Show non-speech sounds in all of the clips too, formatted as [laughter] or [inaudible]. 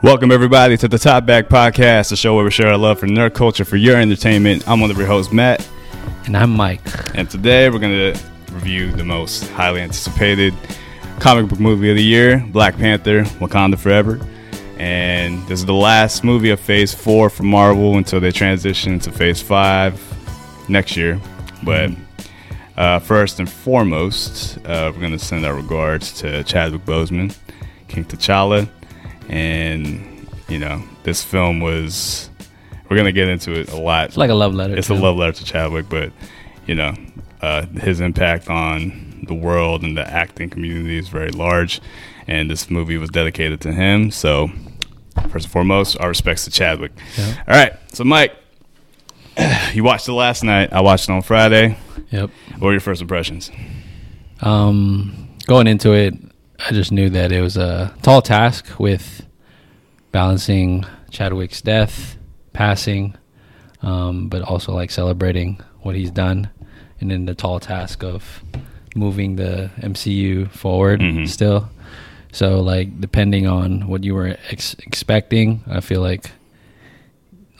Welcome everybody to the Top Back Podcast, the show where we share our love for nerd culture for your entertainment. I'm one of your hosts, Matt, And I'm Mike. and today we're going to review the most highly anticipated comic book movie of the year, Black Panther: Wakanda Forever. And this is the last movie of Phase Four for Marvel until they transition to Phase Five next year. But uh, first and foremost, uh, we're going to send our regards to Chadwick Boseman, King T'Challa, and you know this film was. We're going to get into it a lot. It's like a love letter. It's too. a love letter to Chadwick, but you know, uh, his impact on the world and the acting community is very large, and this movie was dedicated to him. So, first and foremost, our respects to Chadwick. All right, so Mike, [clears throat] you watched it last night. I watched it on Friday. Yep. What were your first impressions? Um, going into it, I just knew that it was a tall task with balancing Chadwick's death, passing, um, but also like celebrating what he's done, and then the tall task of moving the MCU forward Mhm. still. So like depending on what you were ex- expecting, I feel like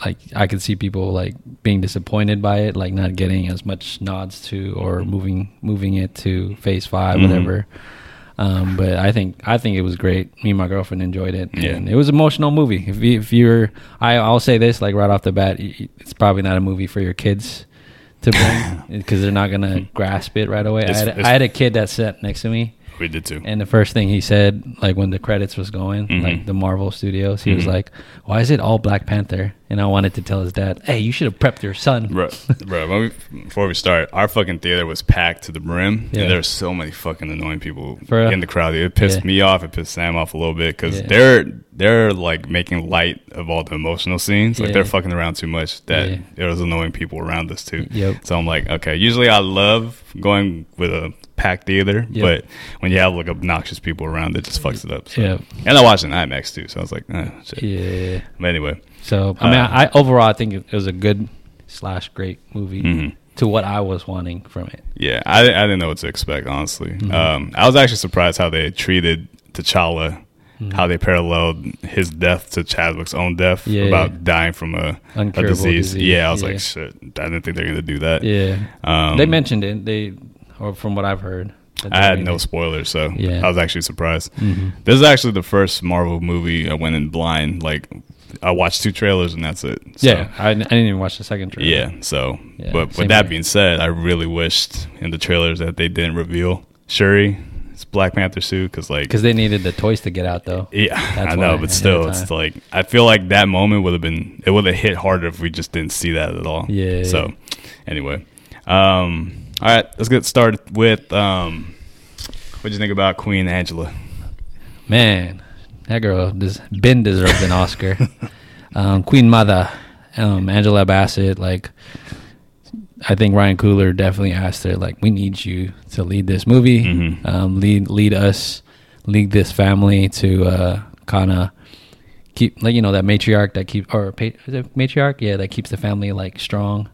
like I could see people like being disappointed by it, like not getting as much nods to or moving moving it to phase 5 Mhm. whatever. Um, but I think I think it was great. Me and my girlfriend enjoyed it, Yeah. and it was an emotional movie. If, you, if you're, I, I'll say this like right off the bat, it's probably not a movie for your kids to bring [laughs] because they're not gonna [laughs] grasp it right away. I had, it's- I had a kid that sat next to me, We did too. and the first thing he said, like when the credits was going, Mhm. like the Marvel Studios, he was Mhm. like, "Why is it all Black Panther?" And I wanted to tell his dad, "Hey, you should have prepped your son." Bro, bro before we start, our fucking theater was packed to the brim, Yeah. and there were so many fucking annoying people For in the crowd. It pissed Yeah. me off. It pissed Sam off a little bit because Yeah. they're they're like making light of all the emotional scenes. Like they're fucking around too much. That there was annoying people around us too. Yep. So I'm like, okay. Usually I love going with a packed theater, Yep. but when you have like obnoxious people around, it just fucks it up. So. Yep. And I watched in IMAX too, so I was like, eh, shit. Yeah. But anyway, So I mean, Uh, I, overall I think it was a good slash great movie Mhm. to what I was wanting from it. Yeah, I, I didn't know what to expect, honestly. Mhm. Um, I was actually surprised how they treated T'Challa, Mhm. how they paralleled his death to Chadwick's own death Yeah. about dying from a, a disease. disease, Yeah, I was yeah. like, shit, I didn't think they're going to do that. Yeah. Um, they mentioned it. They, or from what I've heard, I had no spoilers, so Yeah. I was actually surprised. Mhm. This is actually the first Marvel movie I went in blind. Like, I watched two trailers and that's it. So, Yeah, I, I didn't even watch the second trailer. Yeah, so, Yeah, but with that way. being said, I really wished in the trailers that they didn't reveal Shuri, it's Black Panther suit, because, like, because they needed the toys to get out though. Yeah, That's I know, but still, it's like I feel like that moment would have been it would have hit harder if we just didn't see that at all. Yeah. So, anyway, um, all right, let's get started with um, what do you think about Queen Angela? Man, that girl des- been deserved an Oscar. [laughs] um, Queen Mother, um, Angela Bassett, like I think Ryan Coogler definitely asked her, like, we need you to lead this movie, Mhm. um, lead lead us, lead this family to uh, kind of keep, like, you know, that matriarch that keep or pa- is it matriarch? Yeah, that keeps the family like strong.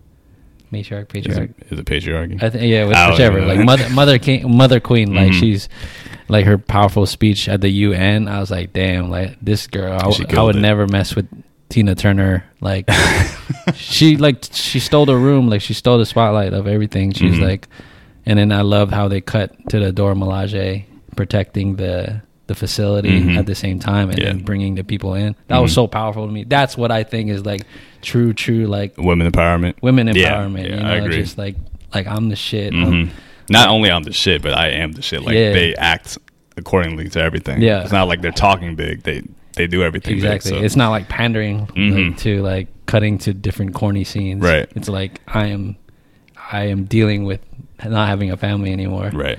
Matriarch, Is patriarch. it, is it patriarchy? I think yeah, don't whichever. know. Like mother, mother king, mother queen. Like Mhm. she's like her powerful speech at the UN. I was like, damn, like this girl. I, I would it. never mess with Tina Turner. Like [laughs] she like she stole the room. Like she stole the spotlight of everything. She's Mhm. like, and then I love how they cut to the Dora Milaje protecting the the facility Mhm. at the same time and Yeah. then bringing the people in. That was Mhm. so powerful to me. That's what I think is like true, true like Women empowerment. women empowerment. yeah, you know, I agree. just like like I'm the shit. hmm I'm- Not only I'm the shit, but I am the shit. Like Yeah. they act accordingly to everything. Yeah. it's not like they're talking big. They they do everything big, Exactly. so. It's not like pandering like, to like cutting to different corny scenes. Right. It's like I am I am dealing with not having a family anymore. Right.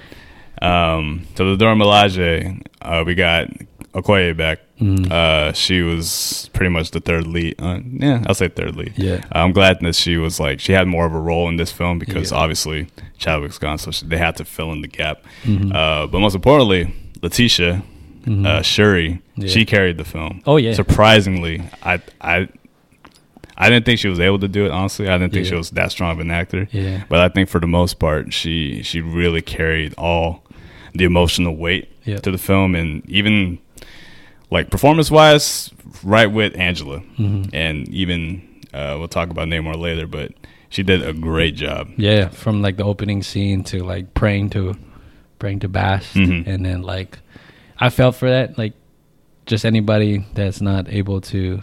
Um, so the Dora Milaje, uh, we got Okoye back. Mm. Uh, she was pretty much the third lead. Uh, yeah, I'll say third lead. Yeah. I'm glad that she was like she had more of a role in this film because Yeah. obviously Chadwick's gone, so she, they had to fill in the gap. Mhm. Uh, but most importantly, Letitia, Mhm. uh, Shuri, Yeah. she carried the film. Oh, yeah. surprisingly, I I I didn't think she was able to do it. Honestly, I didn't think Yeah. she was that strong of an actor. Yeah. But I think for the most part, she she really carried all the emotional weight Yeah. to the film, and even like performance wise, right with Angela, Mhm. and even uh, we'll talk about Namor later, but she did a great job. Yeah, from like the opening scene to like praying to praying to Bast, Mhm. and then like I felt for that. Like just anybody that's not able to,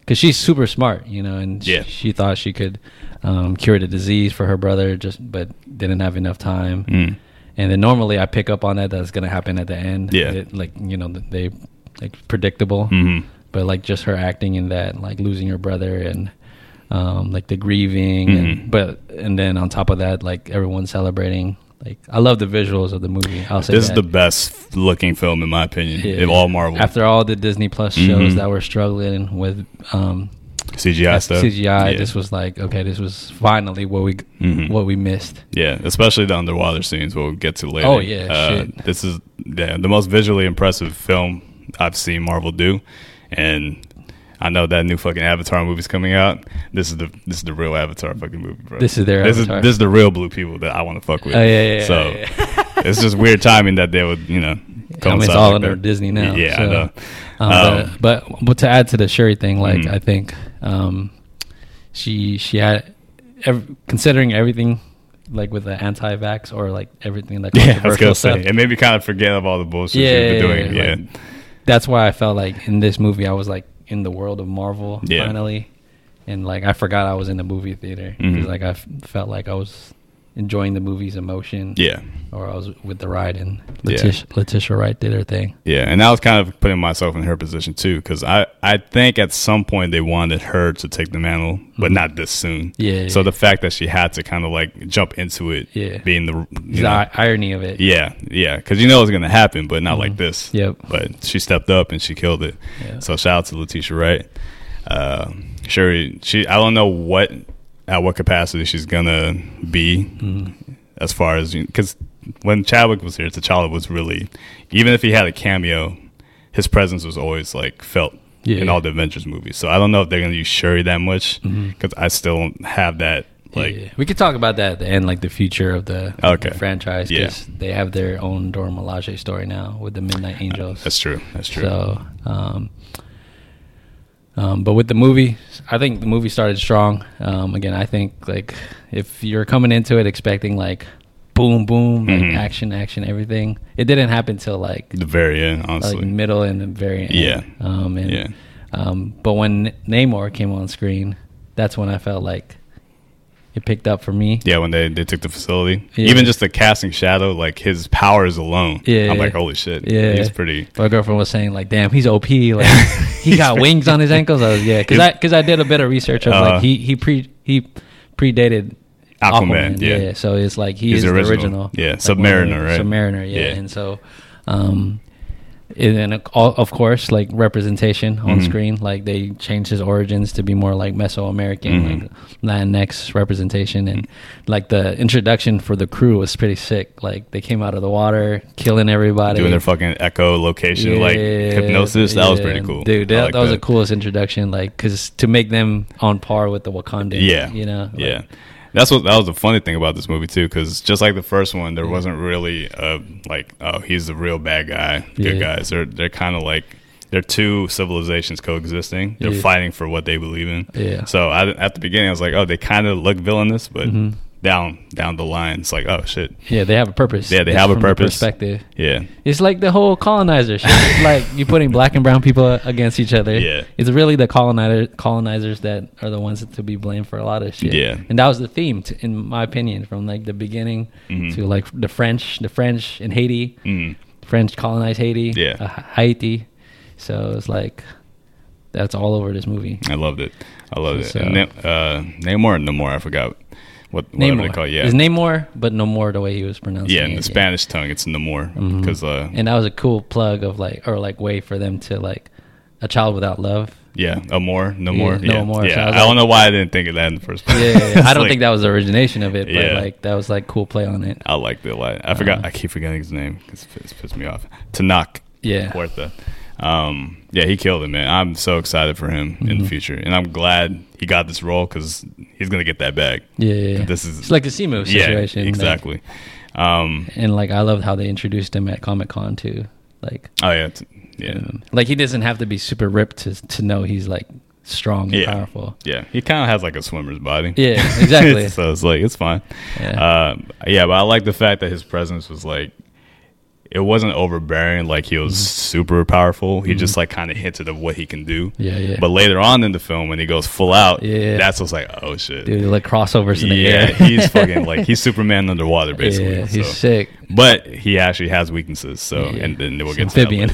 because she's super smart, you know, and Yeah. she thought she could um, cure the disease for her brother, just but didn't have enough time. Mm. And then normally I pick up on that that's gonna happen at the end. Yeah. It- like you know they like predictable, hmm but like just her acting in that, like losing her brother and um, like the grieving, Mhm. and but and then on top of that, like everyone celebrating. Like I love the visuals of the movie. I'll say This is the best looking film in my opinion Yeah. of all Marvel After all the Disney Plus shows Mhm. that were struggling with um, CGI stuff. CGI, Yeah. this was like okay, this was finally what we Mhm. what we missed. Yeah, especially the underwater scenes. We'll get to later. Oh, yeah, uh, shit. This is yeah, the most visually impressive film I've seen Marvel do, and I know that new fucking Avatar movie's coming out. This is the this is the real Avatar fucking movie, bro. This is their this Avatar. is this is the real blue people that I want to fuck with. Oh yeah, yeah. so yeah. [laughs] it's just weird timing that they would you know. I mean, it's all like under that. Disney now. Yeah, so, I know. Um, Um, but, but but to add to the Shuri thing, like Mhm. I think um, she she had ev- considering everything like with the anti-vax or like everything like [laughs] Yeah, I was gonna stuff. say it made me kind of forget of all the bullshit Yeah, she's yeah, been doing. yeah, Yeah, like, That's why I felt like in this movie I was like in the world of Marvel Yeah. finally, and like I forgot I was in the movie theater Mhm. like I f- felt like I was enjoying the movie's emotion. yeah. Or I was with the ride and Yeah. Letitia, Letitia Wright did her thing. Yeah, and I was kind of putting myself in her position too, because I, I think at some point they wanted her to take the mantle, but Mhm. not this soon. Yeah. So the fact that she had to kind of like jump into it, Yeah. being the, the know, irony of it. yeah, yeah, because you know it's gonna happen, but not like Mhm. this. Yep. But she stepped up and she killed it. Yeah. So shout out to Letitia Wright. Uh, Shuri, she I don't know what at what capacity she's gonna be Mhm. as far as because when Chadwick was here, T'Challa was really even if he had a cameo, his presence was always like felt Yeah. in all the Avengers movies. So I don't know if they're gonna use Shuri that much because I still don't have that like yeah. we could talk about that at the end, like the future of the, Okay. the franchise. Yeah. Because they have their own Dora Milaje story now with the Midnight Angels. that's true. That's true. So, um, um, but with the movie, I think the movie started strong. Um, again, I think like if you're coming into it expecting like boom, boom, like Mhm. action, action, everything, it didn't happen till like the very end, honestly. like middle and the very end. Yeah. Um, and, Yeah. Um, but when Namor came on screen, that's when I felt like it picked up for me. yeah, when they, they took the facility, Yeah. even just the casting shadow, like his powers alone, Yeah. I'm like, holy shit, Yeah. he's pretty. My girlfriend was saying like, "Damn, he's OP. Like, [laughs] he got wings on his ankles." I was yeah, because I because I did a bit of research of Uh, like he he pre he predated Aquaman, yeah. So it's like he He's is the the original. original. Yeah, Like Submariner, right? Submariner, yeah. Yeah. And so, um, and then of course, like representation on Mhm. screen, like they changed his origins to be more like Mesoamerican, Mhm. like Latinx representation, and like the introduction for the crew was pretty sick. Like they came out of the water, killing everybody, Doing their fucking echo location, like hypnosis. That was pretty cool. dude. That, like that was the coolest introduction, like because to make them on par with the Wakandan, Yeah. you know, like, yeah. That's what that was the funny thing about this movie too, because just like the first one, there wasn't really a like, oh, he's the real bad guy, good Yeah. guys. They're they're kind of like they're two civilizations coexisting. They're Yeah. fighting for what they believe in. Yeah. So I, at the beginning, I was like, oh, they kind of look villainous, but Mhm. Down down the line, it's like, oh shit, yeah, they have a purpose. Yeah, they It's have a purpose. perspective. yeah, It's like the whole colonizer shit. [laughs] Like you're putting black and brown people against each other. Yeah. It's really the colonizer colonizers that are the ones to be blamed for a lot of shit. Yeah. And that was the theme, to, in my opinion, from like the beginning Mhm. to like the French, the French in Haiti, mm, French colonized Haiti, Yeah. uh, Haiti. So it's like that's all over this movie. I loved it. I loved So- it. And Na- uh, Namor, and Namor, I forgot what they Namor. call it. Yeah, His Namor, but no more the way he was pronounced. yeah, in the Spanish tongue, it's Namor Mhm. because uh, And that was a cool plug of like, or like way for them to like a child without love. Yeah, a more, no more. Yeah, no Yeah, more. Yeah, So I I, was don't know why I didn't think of that in the first place. Yeah, yeah, yeah. [laughs] I don't like- think that was the origination of it, but Yeah. like that was like cool play on it. I liked it a lot. I forgot. Uh, I keep forgetting his name because it's pissed me off. Tenoch Yeah, Huerta. Um, yeah, he killed it, man. I'm so excited for him in the Mhm. future, and I'm glad he got this role because he's gonna get that bag. yeah, yeah. yeah. This is it's like the yeah, situation. like- exactly. Um, and like I loved how they introduced him at Comic Con too. Like, Oh yeah, t- yeah, like he doesn't have to be super ripped to to know he's like strong and Yeah. powerful. yeah. He kind of has like a swimmer's body. Yeah, exactly. [laughs] so it's like it's fine. Yeah. Um, yeah, but I like the fact that his presence was like, it wasn't overbearing. Like he was Mm-hmm. super powerful. He just like kind of hinted of what he can do. Yeah, yeah. But later on in the film, when he goes full out, Yeah. that's what's like, oh shit. Dude, like crossovers in the yeah, air. he's [laughs] fucking like he's Superman underwater basically. yeah, he's so. sick. But he actually has weaknesses. So Yeah. and then we'll It's get to that amphibian.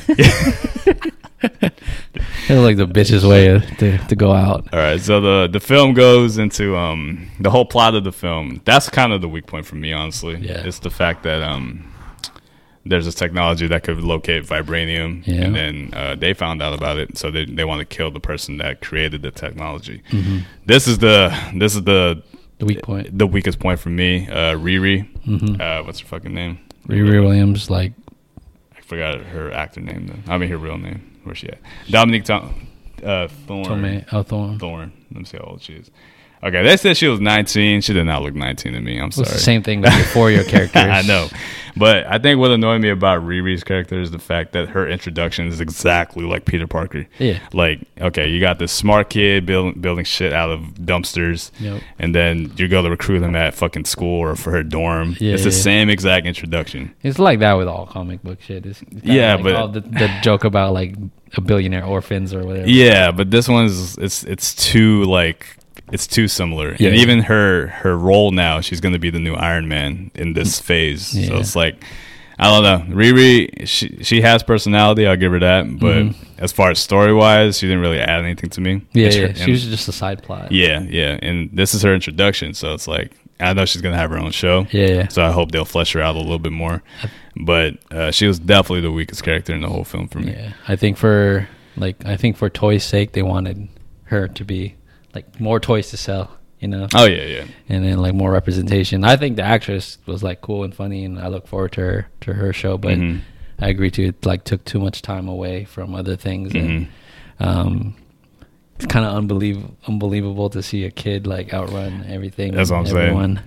It's [laughs] [laughs] like the bitch's way to, to go out. All right, so the the film goes into um the whole plot of the film. That's kind of the weak point for me, honestly. Yeah. it's the fact that um there's this technology that could locate vibranium, Yeah. and then uh, they found out about it, so they they want to kill the person that created the technology. Mm-hmm. This is the this is the The weak point. the weakest point for me. Uh, Riri, Mm-hmm. uh, what's her fucking name? Riri Williams, like, I forgot her actor name. Though. I mean her real name. Where's she at? Dominique Tom, uh, Thorne. Tomei Hawthorne. Thorne. Let me see how old she is. Okay, they said she was 19. She did not look 19 to me. I'm It's sorry. the same thing with your four year [laughs] characters. I know. But I think what annoyed me about Riri's character is the fact that her introduction is exactly like Peter Parker. Yeah. Like, okay, you got this smart kid build, building shit out of dumpsters, Yep. and then you go to recruit him at fucking school or for her dorm. Yeah, it's the yeah. same exact introduction. It's like that with all comic book shit. It's Yeah, like but- the, the joke about like a billionaire orphans or whatever. Yeah, but this one's it's it's too like it's too similar. Yeah. And even her her role now, she's going to be the new Iron Man in this phase. So it's like I don't know. Riri, she she has personality. I'll give her that. But Mhm. as far as story wise, she didn't really add anything to me. Yeah, her- yeah. She was just a side plot. yeah, yeah. And this is her introduction, so it's like I know she's gonna have her own show. Yeah, yeah. So I hope they'll flesh her out a little bit more. But uh, she was definitely the weakest character in the whole film for me. Yeah, I think for like I think for toys' sake, they wanted her to be like more toys to sell, you know, Oh yeah, yeah. and then like more representation. I think the actress was like cool and funny, and I look forward to her to her show. But Mhm. I agree to it. Like took too much time away from other things, Mhm. and um, it's kind of unbelievable unbelievable to see a kid like outrun everything. That's what I'm and saying. everyone,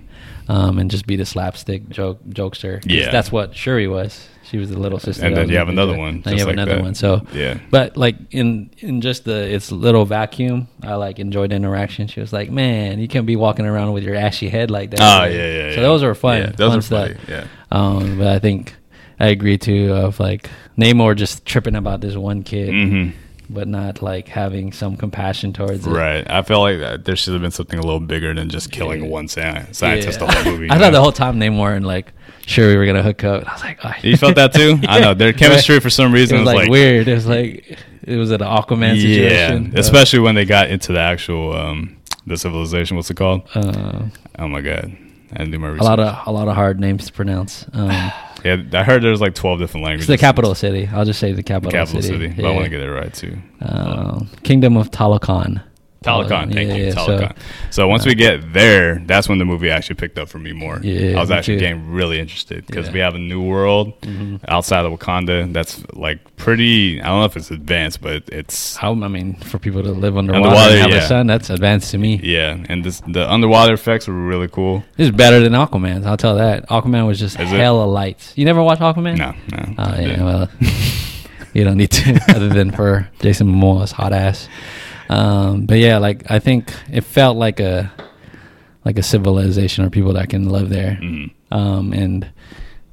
Um, and just be the slapstick joke jokester. Yeah. that's what Shuri was. She was the little sister. And then you have another one. Then you have like another that. one. So yeah. but like in in just the its little vacuum, I like enjoyed the interaction. She was like, "Man, you can't be walking around with your ashy head like that." Oh Like, yeah, yeah. So yeah. those were fun. Yeah, those fun are stuff. funny. Yeah. Um, but I think I agree too of like Namor just tripping about this one kid, hmm but not like having some compassion towards it. Right. I felt like that there should have been something a little bigger than just killing Yeah. one scientist Yeah. the whole movie. [laughs] I thought know? the whole time Namor and like Shuri were gonna hook up. And I was like, oh. You felt that too? [laughs] I know their chemistry for some It reason was was like, weird. It was like it was an Aquaman Yeah, situation. especially when they got into the actual um the civilization. What's it called? uh, Oh my god, I didn't do my a lot of a lot of hard names to pronounce. Um, [sighs] [laughs] yeah, I heard there's like twelve different languages. it's the capital city. I'll just say the capital, city. capital city. city. But I want to get it right too. Uh, Kingdom of Talokan. Uh, thank yeah, you, yeah, Talokan. So, once we get there, that's when the movie actually picked up for me more. Yeah, I was actually too. getting really interested because Yeah. we have a new world Mhm. outside of Wakanda that's like pretty. I don't know if it's advanced, but it's How, I mean, for people to live underwater, Underwater, and have yeah. a sun, that's advanced to me. yeah, and this the underwater effects were really cool. This is better than Aquaman. I'll tell that. Aquaman was just Is it? hella lights. You never watch Aquaman? No, no. Oh, yeah, Yeah. well, [laughs] [laughs] you don't need to, other than for Jason Momoa's hot ass. Um, but yeah, like I think it felt like a like a civilization or people that can live there. Mhm. Um, and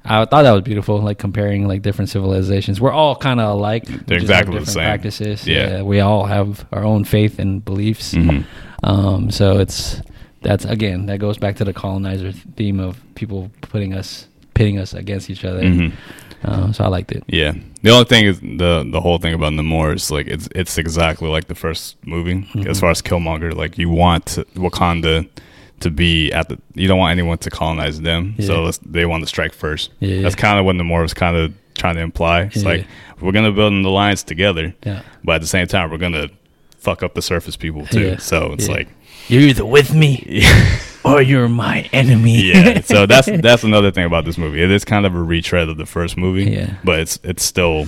I thought that was beautiful, like comparing like different civilizations. We're all kind of alike. They're exactly the same. Practices. Yeah. we all have our own faith and beliefs. Mhm. Um, so it's that's again that goes back to the colonizer theme of people putting us pitting us against each other. Mhm. Uh, so I liked it. Yeah. The only thing is the the whole thing about Namor is like it's it's exactly like the first movie Mhm. as far as Killmonger. Like you want Wakanda to be at the you don't want anyone to colonize them, Yeah. so let's, they want to strike first. Yeah, That's kind of what Namor was kind of trying to imply. It's Yeah. like we're gonna build an alliance together, yeah. but at the same time we're gonna fuck up the surface people too. Yeah. So it's Yeah. like You're either with me [laughs] or you're my enemy. yeah. So [laughs] that's that's another thing about this movie. It is kind of a retread of the first movie. Yeah. But it's it's still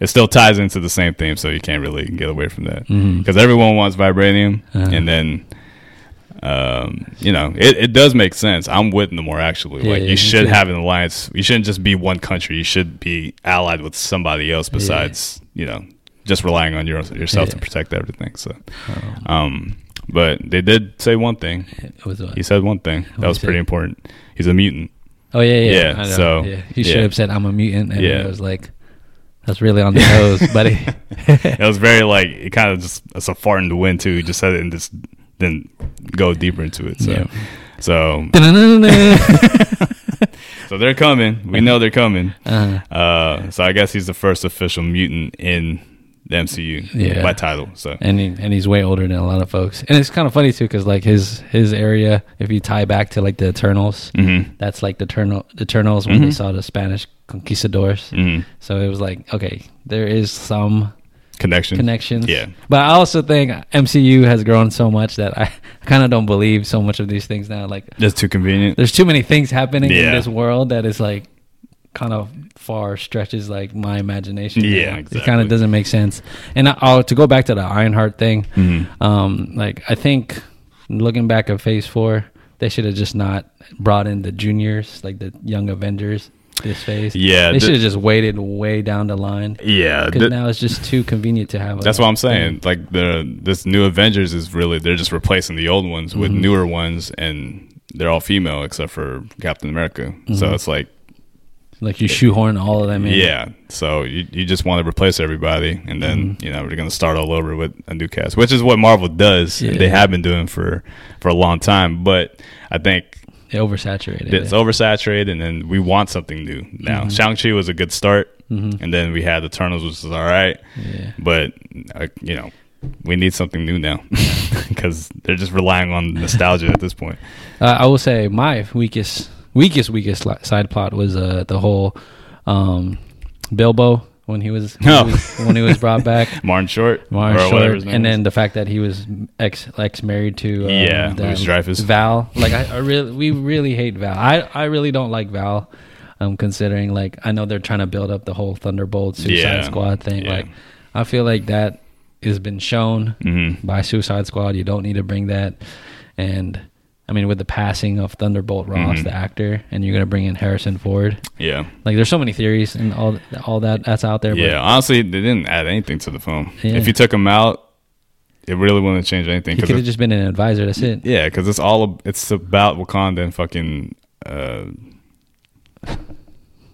it still ties into the same theme, so you can't really get away from that. Because everyone wants vibranium, Uh-huh. and then um, you know, it, it does make sense. I'm with Namor actually. Yeah, like yeah, you should have an alliance. You shouldn't just be one country. You should be allied with somebody else besides you know just relying on your, yourself to protect everything. So, um, but they did say one thing. It was what? He said one thing that was pretty important. He's a mutant. Oh yeah, yeah. Yeah, so, yeah. he should yeah. have said I'm a mutant, and Yeah. it was like that's really on the [laughs] nose, buddy. It was very like it kind of just it's a fart in the wind too. He just said it and just didn't go deeper into it. So, so, [laughs] so they're coming. We know they're coming. uh, Uh, so I guess he's the first official mutant in the MCU Yeah. by title. So and he, and he's way older than a lot of folks. And it's kind of funny too, because like his his area, if you tie back to like the Eternals, Mhm. that's like the Eternal the Eternals when they Mhm. saw the Spanish conquistadors. Mhm. So it was like okay, there is some connection. connections. Yeah. But I also think MCU has grown so much that I [laughs] kind of don't believe so much of these things now. Like that's too convenient. there's too many things happening in this world that is like kind of far stretches like my imagination. Yeah, It exactly. kind of doesn't make sense. And I, oh, to go back to the Ironheart thing, Mhm. um, like I think looking back at Phase Four, they should have just not brought in the juniors, like the young Avengers. This phase, Yeah, they should have just waited way down the line. Yeah, Because now it's just too convenient to have. that's what I'm saying. Like the this new Avengers is really they're just replacing the old ones with Mhm. newer ones, and they're all female except for Captain America. So Mhm. it's like Like you shoehorn all of them in. yeah. So you you just want to replace everybody, and then Mhm. you know we're gonna start all over with a new cast, which is what Marvel does. and They have been doing for for a long time, but I think They oversaturated. it's it. oversaturated, and then we want something new now. Mhm. Shang Chi was a good start, Mhm. and then we had Eternals, which is all right, Yeah. but uh, you know we need something new now [laughs] [laughs] because they're just relying on nostalgia at this point. Uh, I will say my weakest, weakest, weakest side plot was uh, the whole um, Bilbo when he was when, Oh. he was when he was brought back. [laughs] Martin Short, Martin or whatever Short, his name and is. then the fact that he was ex ex married to um, Yeah, the- Louis Dreyfus. Val. Like I, I really, we really hate Val. I, I really don't like Val. Um, considering like I know they're trying to build up the whole Thunderbolt Suicide Yeah, Squad thing. yeah. Like I feel like that has been shown Mhm. by Suicide Squad. You don't need to bring that. And I mean, with the passing of Thunderbolt Ross, Mhm. the actor, and you're gonna bring in Harrison Ford. yeah, Like, there's so many theories and all all that that's out there. yeah. Honestly, they didn't add anything to the film. Yeah. If you took him out, it really wouldn't have changed anything. he could have just been an advisor. That's it. yeah, because it's all it's about Wakanda and fucking. Uh,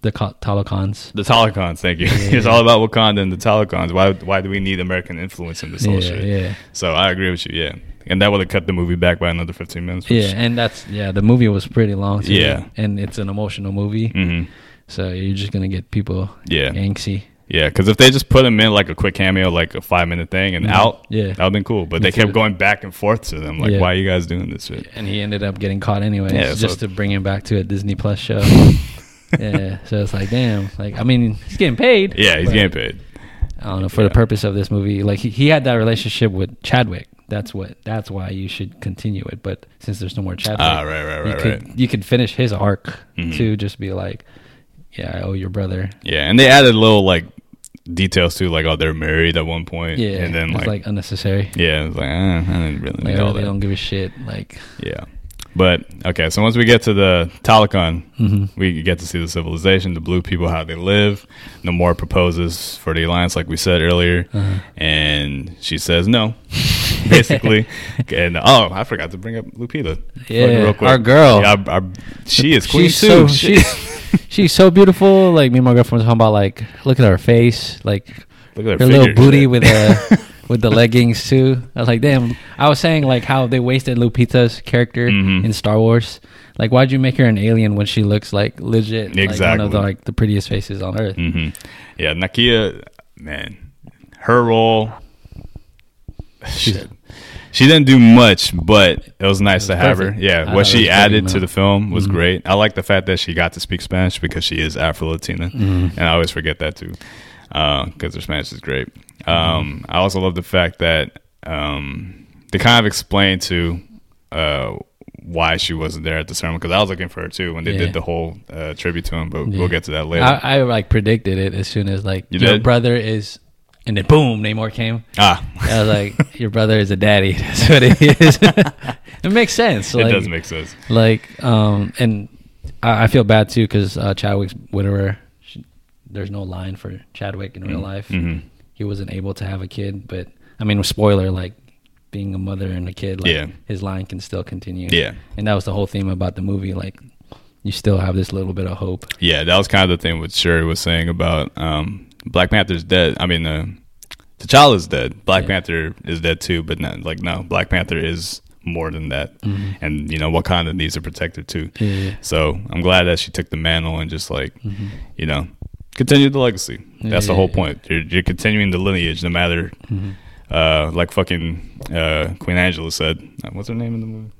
The Talokans. The Talokans, thank you. [laughs] it's all about Wakanda and the Talokans. Why why do we need American influence in this whole Yeah, shit? yeah, So I agree with you, yeah. And that would have cut the movie back by another 15 minutes. which- yeah. And that's yeah. The movie was pretty long. Too, Yeah. and it's an emotional movie, Mhm. so you're just gonna get people Yeah. angsty. Yeah, because if they just put him in like a quick cameo, like a five minute thing and Mhm. out, Yeah. that would have been cool. But Me they kept too. going back and forth to them. Like, Yeah. why are you guys doing this shit? and he ended up getting caught anyway, Yeah, just so- to bring him back to a Disney Plus show. [laughs] yeah, so it's like, damn, like I mean, he's getting paid. Yeah, he's but getting paid. I don't know for Yeah. the purpose of this movie. Like he, he had that relationship with Chadwick. That's what. That's why you should continue it. But since there's no more Chadwick, Ah, right, right, you right, could right. you could finish his arc Mhm. to just be like, yeah, I owe your brother. Yeah, and they added little like details too, like oh they're married at one point. Yeah, and then it's like, like, unnecessary. yeah, it's like eh, I didn't really Like need oh, they don't give a shit. Like, Yeah. But okay, so once we get to the Talokan, Mhm. we get to see the civilization, the blue people, how they live. Namor proposes for the alliance, like we said earlier, Uh-huh. and she says no, [laughs] [laughs] basically. and oh, I forgot to bring up Lupita. Yeah, our girl. Yeah, our, our- she is queen she's too. so she's she's so beautiful. Like me and my girlfriend was talking about. Like, look at her face. Like Look at her her, little booty with the [laughs] with the leggings too. I was like, damn. I was saying like how they wasted Lupita's character Mhm. in Star Wars. Like, why'd you make her an alien when she looks like legit, like one of the like the prettiest faces on earth? hmm Yeah, Nakia, man, her role. Shit. She didn't do much, but it was nice It to was have her. Yeah, I what she added perfect, to the film was Mhm. great. I like the fact that she got to speak Spanish because she is Afro Latina, Mhm. and I always forget that too, because her Spanish is great. Mm-hmm. Um, I also love the fact that um, they kind of explained to uh, why she wasn't there at the ceremony because I was looking for her too when they Yeah. did the whole uh, tribute to him. But Yeah. we'll get to that later. I, I like predicted it as soon as like You your did? brother is, and then boom, Namor came. ah, I was like, [laughs] your brother is a daddy. [laughs] That's what it is. [laughs] it makes sense. it does make sense. like um and I, I feel bad too because uh, Chadwick's widower. She, there's no line for Chadwick in real life. hmm He wasn't able to have a kid, but I mean, spoiler like being a mother and a kid. Like, Yeah. his line can still continue. Yeah. and that was the whole theme about the movie. Like, you still have this little bit of hope. Yeah, that was kind of the thing what Shuri was saying about um, Black Panther's dead. I mean, uh, T'Challa's dead. Black Yeah. Panther is dead too, but not, like no, Black Panther is more than that. Mhm. And you know, Wakanda needs a protector too. Yeah, yeah. So I'm glad that she took the mantle and just like Mhm. you know continued the legacy. That's the whole point. You're, you're continuing the lineage, no matter Mhm. uh, like fucking uh, Queen Angela said. Uh, What's her name in the movie?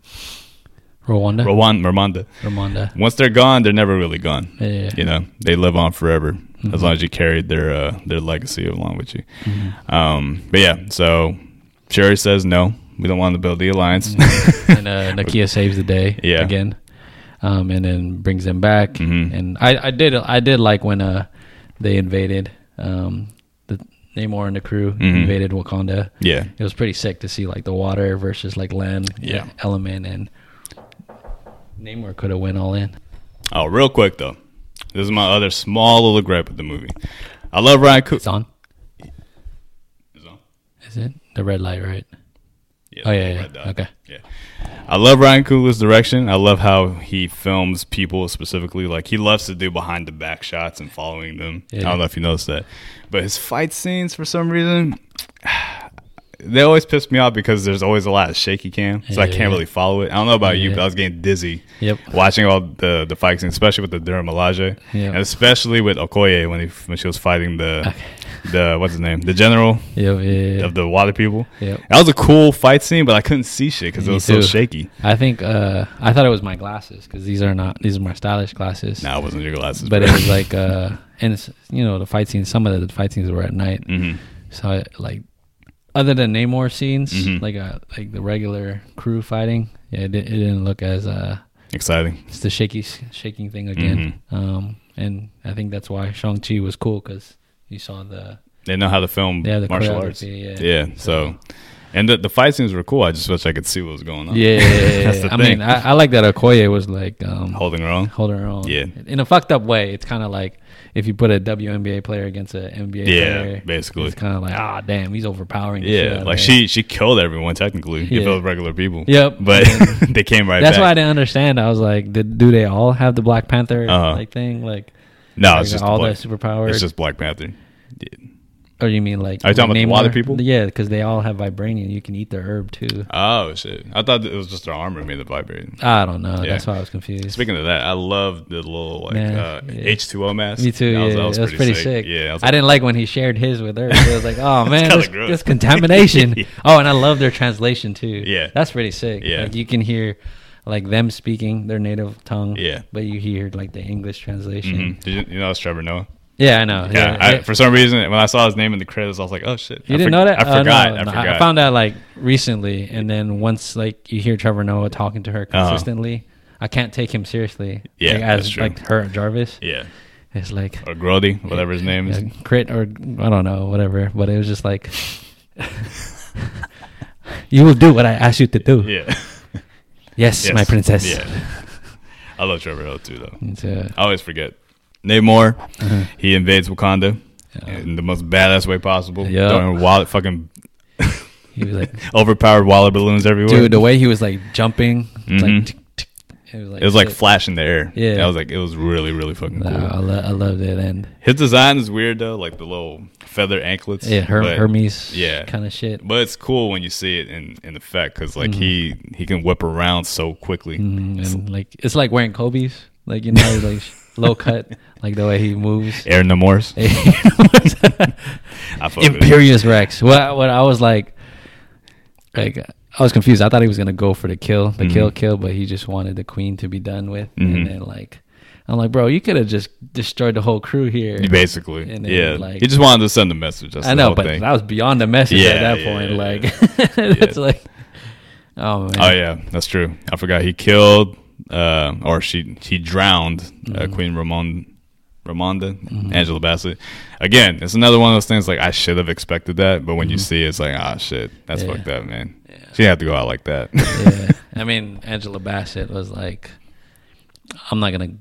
Rwanda, Rwanda. Ramonda. Rwanda. Once they're gone, they're never really gone. Yeah, yeah. You know, they live on forever Mhm. as long as you carried their uh, their legacy along with you. Mhm. Um, but yeah, so Shuri says no, we don't want to build the alliance. [laughs] and uh, Nakia saves the day Yeah. again, um, and then brings them back. Mhm. And I, I did I did like when uh, they invaded um, the Namor and the crew Mhm. invaded Wakanda. yeah, It was pretty sick to see like the water versus like land Yeah. element, and Namor could have went all in. Oh, real quick though, this is my other small little gripe with the movie. I love Ryan Coogler. It's on. Is it the red light? Right. Yeah, Oh yeah, yeah. Okay. Yeah. I love Ryan Coogler's direction. I love how he films people specifically. Like he loves to do behind the back shots and following them. Yeah. I don't know if you noticed that, but his fight scenes for some reason they always piss me off because there's always a lot of shaky cam, so I can't yeah. really follow it. I don't know about you, but I was getting dizzy Yep. watching all the the fight scenes, especially with the Dora Milaje, Yeah. and especially with Okoye when he when she was fighting the Okay. the what's his name, the general Yep. Yeah. yeah, of the water people. Yep. That was a cool fight scene, but I couldn't see shit because it was so shaky. I think uh, I thought it was my glasses because these are not these are my stylish glasses. Nah, it wasn't your glasses. but it was like uh, and it's, you know the fight scenes. Some of the fight scenes were at night, hmm so I, like other than Namor scenes, Mhm. like uh, like the regular crew fighting, yeah, it, it didn't look as uh, exciting. it's the shaky shaking thing again. Mm-hmm. Um, and I think that's why Shang Chi was cool because you saw the They know how to film yeah the martial arts. choreography, Yeah. so and the the fight scenes were cool. I just wish I could see what was going on. Yeah, [laughs] That's the I thing. mean, I, I like that Okoye was like um, holding her own. holding her own. Yeah. in a fucked up way. It's kind of like if you put a WNBA player against an NBA Yeah, player. basically. It's kind of like ah, damn, he's overpowering. Yeah, like she she killed everyone technically. If it was regular people. Yep. But [laughs] they came right That's back. why I didn't understand. I was like, did, do they all have the Black Panther Uh-huh. like thing? Like, no, it's just all Black, the superpowers. it's just Black Panther. Or you mean like? Are you talking about the people? Yeah, because they all have vibranium. You can eat their herb too. Oh shit! I thought it was just their armor made it vibranium. I don't know. Yeah. That's why I was confused. Speaking of that, I love the little like uh, yeah. H2O mask. Me too. That yeah, was, that was, pretty, sick. Yeah, I, was I didn't like when he shared his with her. It was like, [laughs] oh man, this, this contamination. [laughs] Yeah. Oh, and I love their translation too. Yeah. that's pretty sick. Yeah. like you can hear like them speaking their native tongue. Yeah. but you hear like the English translation. Mhm. Did you, you know it's Trevor Noah? Yeah, I know. Yeah, Yeah, I, for some reason, when I saw his name in the credits, I was like, "Oh shit!" you I didn't for- know that? I Oh, no, forgot. no, I forgot. I found out like recently, and then once like you hear Trevor Noah talking to her Uh-huh. consistently, I can't take him seriously. Yeah, like, as like her Jarvis. Yeah, It's like or Grody, whatever his name is. yeah, crit or I don't know, whatever. But it was just like [laughs] you will do what I ask you to do. Yeah, Yes, [laughs] Yes. my princess. Yeah, I love Trevor Noah too, though. Uh, I always forget. Namor, uh-huh. he invades Wakanda Yeah. in the most badass way possible. Yeah. throwing wallet, fucking He was like, [laughs] overpowered water balloons everywhere. dude, the way he was like jumping, Mhm. like, tick, tick, it was like, it was like flash in the air. Yeah. I was like, it was really, really fucking cool. I, lo- I loved it, and His design is weird though, like the little feather anklets. yeah, Her- but- Hermes, yeah. kind of shit. But it's cool when you see it in in effect because like Mhm. he he can whip around so quickly. Mm, and like it's like wearing Kobe's, like you know, like [laughs] low cut, like the way he moves. [laughs] Aaron. [laughs] [laughs] I with it. Imperious Rex. What what I was like, like I was confused. I thought he was gonna go for the kill, the kill, Mhm. kill, but he just wanted the queen to be done with, Mhm. and then like. I'm like, bro, you could have just destroyed the whole crew here. Basically, And then, yeah. like- he just wanted to send a message. That's I know, but thing. that was beyond the message Yeah, at that yeah, point. yeah, like, it's like, oh man, oh yeah, that's true. I forgot he killed, uh, or she he drowned uh, Mhm. Queen Ramon, Ramonda, Mhm. Angela Bassett. Again, it's another one of those things like I should have expected that, but when you Mhm. see it, it's like ah shit, that's Yeah. fucked up, man. She didn't have to go out like that. yeah. [laughs] I mean, Angela Bassett was like, I'm not gonna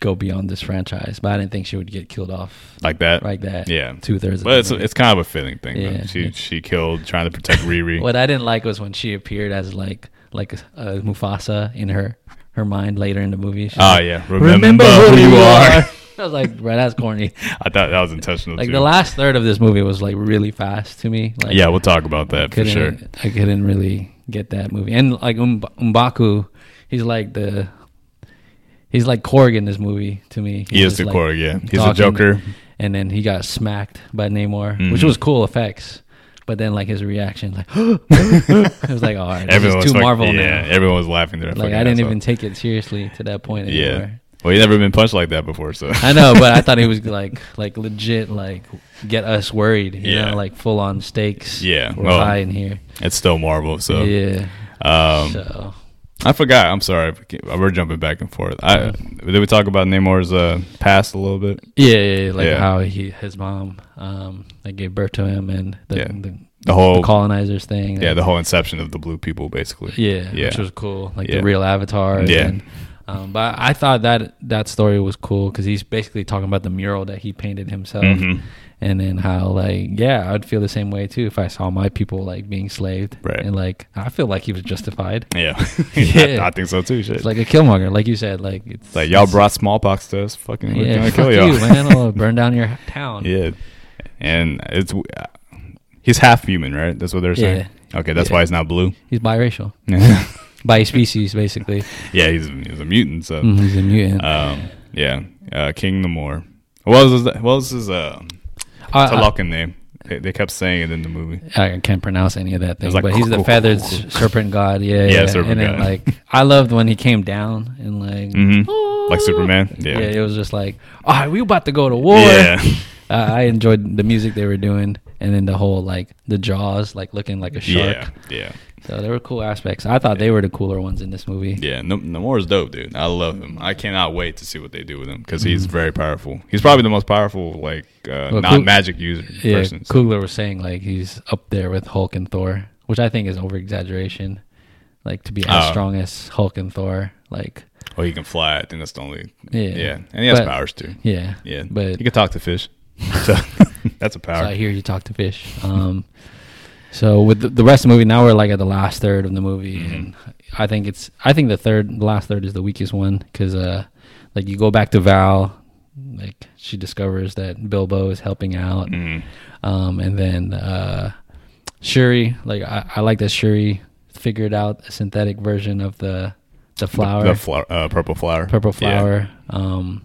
go beyond this franchise, but I didn't think she would get killed off like that. like that. Yeah. two thirds. But it's it's kind of a fitting thing. Yeah. Yeah. She she killed trying to protect Riri. [laughs] What I didn't like was when she appeared as like like uh, Mufasa in her her mind later in the movie. She's oh like, yeah. remember, who, you are. [laughs] I was like, that's corny. [laughs] I thought that was intentional Like too. the last third of this movie was like really fast to me. Like, yeah, we'll talk about that for sure. I couldn't really get that movie. And like um, Mbaku, he's like the he's like Korg in this movie to me. He is the like, core, yeah. He's a Joker. And then he got smacked by Namor, which Mhm. was cool effects. But then like his reaction, like [gasps] it was like, all right, this Everyone was too fuck- Marvel yeah, now. everyone was laughing their Like I didn't ass even take it seriously to that point anymore. Yeah. Well, he never been punched like that before, so I know, but I thought he was [laughs] like like legit like get us worried. You Yeah. know, like full on stakes. Yeah, We're well, high in here. it's still Marvel. So yeah. um, so I forgot. I'm sorry. We're jumping back and forth. I, did we talk about Namor's uh, past a little bit? yeah, yeah, yeah, like Yeah. how he his mom um like gave birth to him and the Yeah. the, The whole the colonizers thing. yeah, the whole inception of the blue people, basically. yeah, Yeah. which was cool, like the real Avatar. Yeah. And, um, but I thought that that story was cool because he's basically talking about the mural that he painted himself, Mhm. and then how like yeah, I'd feel the same way too if I saw my people like being slaved, Right. And like I feel like he was justified. [laughs] [laughs] Yeah, Yeah. I, I think so too. Shit. It's like a Killmonger, like you said, like it's Like y'all it's- brought smallpox to us. Fucking, we're yeah, gonna kill y'all. you, man. I'll [laughs] burn down your town. yeah, and it's he's half human, right? That's what they're saying. Okay, that's Yeah. why he's not blue. He's biracial, bi species, basically. [laughs] Yeah, he's he's a mutant. So Mhm, he's a mutant. um, yeah, uh, King Namor. What was his, what was his uh, I- I- Talokan name? They, they kept saying it in the movie. I can't pronounce any of that thing, like but he's the feathered serpent god. Yeah, Yeah, yeah. serpent and then god. like I loved when he came down and like, hmm "Oh." Like Superman. Yeah. Yeah. it was just like, all right, we about to go to war. Yeah. [laughs] Uh, I enjoyed the music they were doing, and then the whole like the jaws, like looking like a shark. Yeah, yeah, So there were cool aspects. I thought they were the cooler ones in this movie. yeah. No, Namor's dope, dude. I love him. I cannot wait to see what they do with him because he's very powerful. He's probably the most powerful, like uh, Mm-hmm. Well, non magic user Yeah, person. so- Coogler was saying like he's up there with Hulk and Thor, which I think is over exaggeration. Like to be as Oh. strong as Hulk and Thor, like Oh, he can fly. I think that's the only. Yeah. Yeah, and he has But- powers too. yeah, Yeah, But he can talk to fish. [laughs] So [laughs] that's a so power. I hear you talk to fish. Um, so with the, the rest of the movie, now we're like at the last third of the movie, Mhm. and I think it's I think the third, the last third is the weakest one because uh, like you go back to Val, like she discovers that Bilbo is helping out, Mhm. um, and then uh, Shuri, like I, I like that Shuri figured out a synthetic version of the the flower, the flower, uh, purple flower, purple Yeah. flower. Um,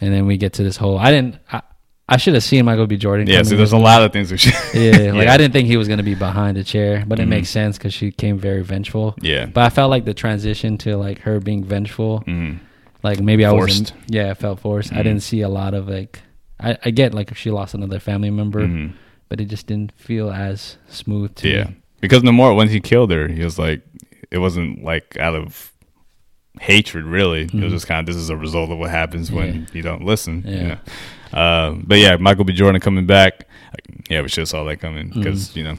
and then we get to this whole. I didn't. I, I should have seen Michael B. Jordan. Yeah, so in there's a lot of things we should. [laughs] Yeah, like Yeah. I didn't think he was gonna be behind the chair, but it Mhm. makes sense because she came very vengeful. Yeah, But I felt like the transition to like her being vengeful, Mhm. like maybe I was. Forced. Yeah, it felt forced. I Mhm. didn't see a lot of like. I, I get like if she lost another family member, Mhm. but it just didn't feel as smooth. To yeah, me. because more when he killed her, he was like, it wasn't like out of hatred really. It was just kind of this is a result of what happens when Yeah. you don't listen. you Yeah. know? Uh, but yeah, Michael B. Jordan coming back. Yeah, we should have saw that coming because Mm-hmm. you know,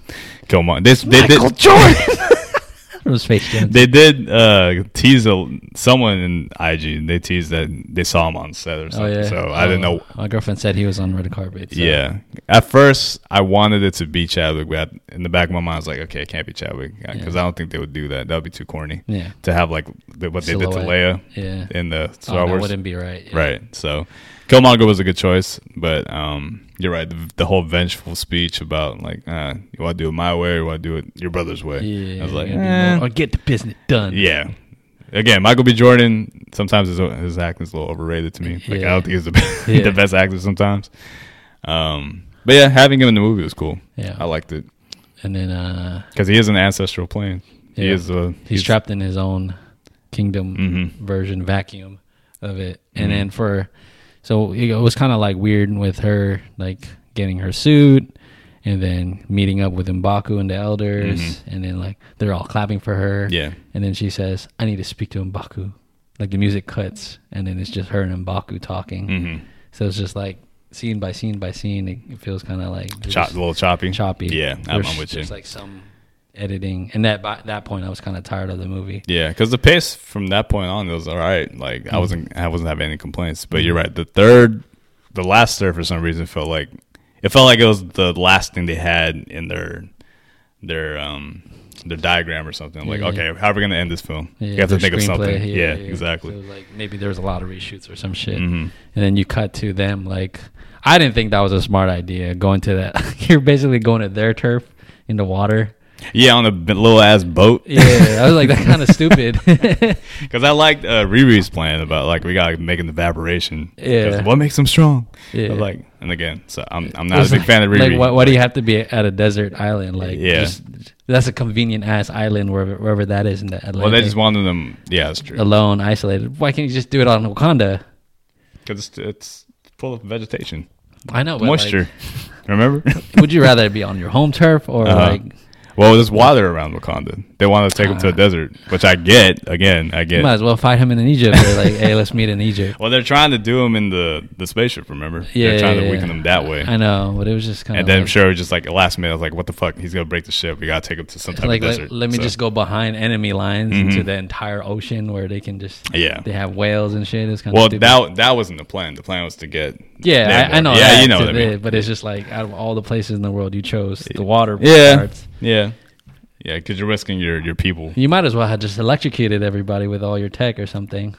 Killmonger. This they Michael did. Jordan. [laughs] it was Space Jam. They did uh, tease a, someone in IG. They teased that they saw him on set or oh something. yeah. So I didn't Oh, know. My girlfriend said he was on red carpet. so- Yeah. At first, I wanted it to be Chadwick, but in the back of my mind, I was like, okay, it can't be Chadwick because Yeah. I don't think they would do that. That would be too corny Yeah. to have like the, what they did to Leia Yeah. in the Oh, Star that Wars. wouldn't be right. yeah. Right. So Killmonger was a good choice, but um, you're right. The, the whole vengeful speech about like, uh, you want to do it my way or you want to do it your brother's way? Yeah. I was like, you gotta be eh. or get the business done. Yeah. Again, Michael B. Jordan. Sometimes his his acting is a little overrated to me. Like I don't think he's the best, [laughs] Yeah. the best actor sometimes. Um, but yeah, having him in the movie was cool. Yeah. I liked it And then uh, because he is an ancestral plane. He is. Uh, he's, trapped in his own kingdom Mhm. version vacuum of it. And Mhm. then for so it was kind of like weird with her like getting her suit and then meeting up with Mbaku and the elders Mhm. and then like they're all clapping for her. Yeah. And then she says, "I need to speak to Mbaku." Like the music cuts and then it's just her and Mbaku talking. Mm-hmm. So it's just like scene by scene by scene. It, it feels kind of like Chop, a little choppy. choppy. Yeah, I'm, I'm with you. There's like some editing, and that by that point I was kind of tired of the movie. Yeah, because the pace from that point on it was all right. Like Mm-hmm. I wasn't, I wasn't having any complaints. But you're right. The third, the last third, for some reason, felt like it felt like it was the last thing they had in their their um their diagram or something. Like, Yeah. okay, how are we gonna end this film? Yeah, you have to think of something. Yeah, exactly. So, like maybe there was a lot of reshoots or some shit, Mhm. and then you cut to them. Like I didn't think that was a smart idea going to that. [laughs] You're basically going to their turf in the water. Yeah, on a little ass boat. Yeah, I was like, that's kind of [laughs] stupid. [laughs] Because I liked uh, Riri's plan about like we gotta make an evaporation. Yeah. What makes them strong? Yeah. But, like, and again, so I'm I'm not a big like- fan of Riri. Like, why, why do you have to be at a desert island? Like, Yeah. just, that's a convenient ass island wherever wherever that is in the Atlantic. well, they just wanted them. Yeah, that's true. alone, isolated. Why can't you just do it on Wakanda? Because it's, it's full of vegetation, I know, but moisture. [laughs] Remember? Would you rather be on your home turf or Uh-huh. like? Well, there's water around Wakanda. They want to take him to a Ah. desert, which I get. Again, I You get. might as well fight him in Egypt. They're like, hey, let's meet in Egypt. Well, they're trying to do them in the the spaceship. Remember? Yeah, they're trying yeah, to yeah. weaken them that way. I know, but it was just kind of. And then like, I'm sure it was just like last minute, I was like, "What the fuck? He's gonna break the ship. We gotta take him to some type like, of desert." let me So, just go behind enemy lines Mhm. into the entire ocean where they can just. Yeah. They have whales and shit. It's kind Well, of stupid. that that wasn't the plan. The plan was to get. yeah, I, I know. Yeah, you know to what I mean. the- But it's just like out of all the places in the world, you chose the water Yeah. parts. Yeah, yeah, because you're risking your your people. You might as well have just electrocuted everybody with all your tech or something.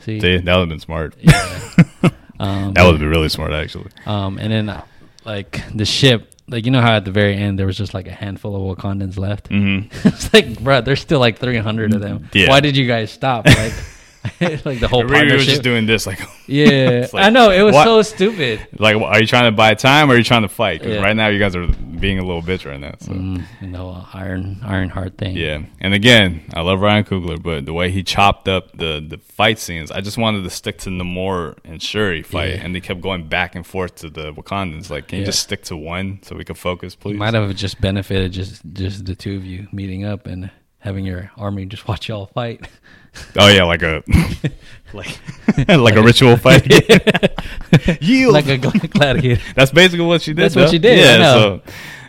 See, See, that would have been smart. Yeah. [laughs] um, that would have been really smart, actually. Um, and then uh, like the ship, like you know how at the very end there was just like a handful of Wakandans left. hmm [laughs] it's like, bro, there's still like 300 of them. Yeah. Why did you guys stop? Like, [laughs] [laughs] like the whole partnership. was just doing this, like, [laughs] yeah, like, I know it was what? so stupid. like, are you trying to buy time or are you trying to fight? Because Yeah. right now you guys are being a little bitch right now. So. Mm, you know, uh, Iron Ironheart thing. Yeah, and again, I love Ryan Coogler, but the way he chopped up the the fight scenes, I just wanted to stick to Namor and Shuri fight, Yeah. and they kept going back and forth to the Wakandans. Like, can you just stick to one so we can focus, please? Might have just benefited just just the two of you meeting up and having your army just [laughs] watch y'all fight. [laughs] Oh yeah, like a [laughs] like [laughs] like a ritual fight. Yield. like a gla- gladiator. That's basically what she did. That's what she did, Yeah, so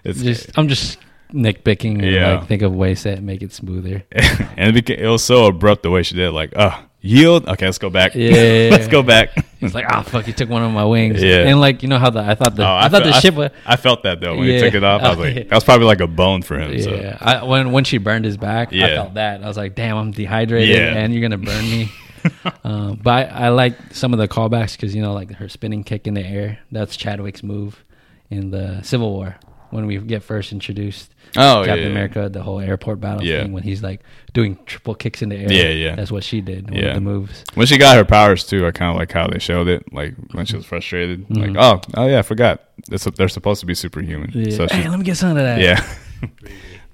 it's Just I'm just nitpicking. Yeah. like think of ways that make it smoother. and it, became, it was so abrupt the way she did. it, Like, oh, yield. Okay, let's go back. Yeah. [laughs] let's go back. It's like, oh fuck, you took one of my wings. Yeah. And like, you know how the I thought the Oh, I, thought fe- the ship was I felt that though when he took it off. I was like, [laughs] that was probably like a bone for him. yeah. So. I, when when she burned his back, I felt that. I was like, damn, I'm dehydrated Yeah. and you're gonna burn me. [laughs] um, but I, I like some of the callbacks because you know, like her spinning kick in the air. That's Chadwick's move in the Civil War when we get first introduced. Oh, yeah, Captain yeah. America, the whole airport battle Yeah. thing when he's like doing triple kicks in the air. Yeah, yeah. That's what she did. One Yeah. of the moves. When she got her powers too, I kind of like how they showed it. Like when she was frustrated, like, Mhm. oh, oh yeah, I forgot. It's, they're supposed to be superhuman. Yeah. So she, hey, let me get some of that. yeah, [laughs] [laughs]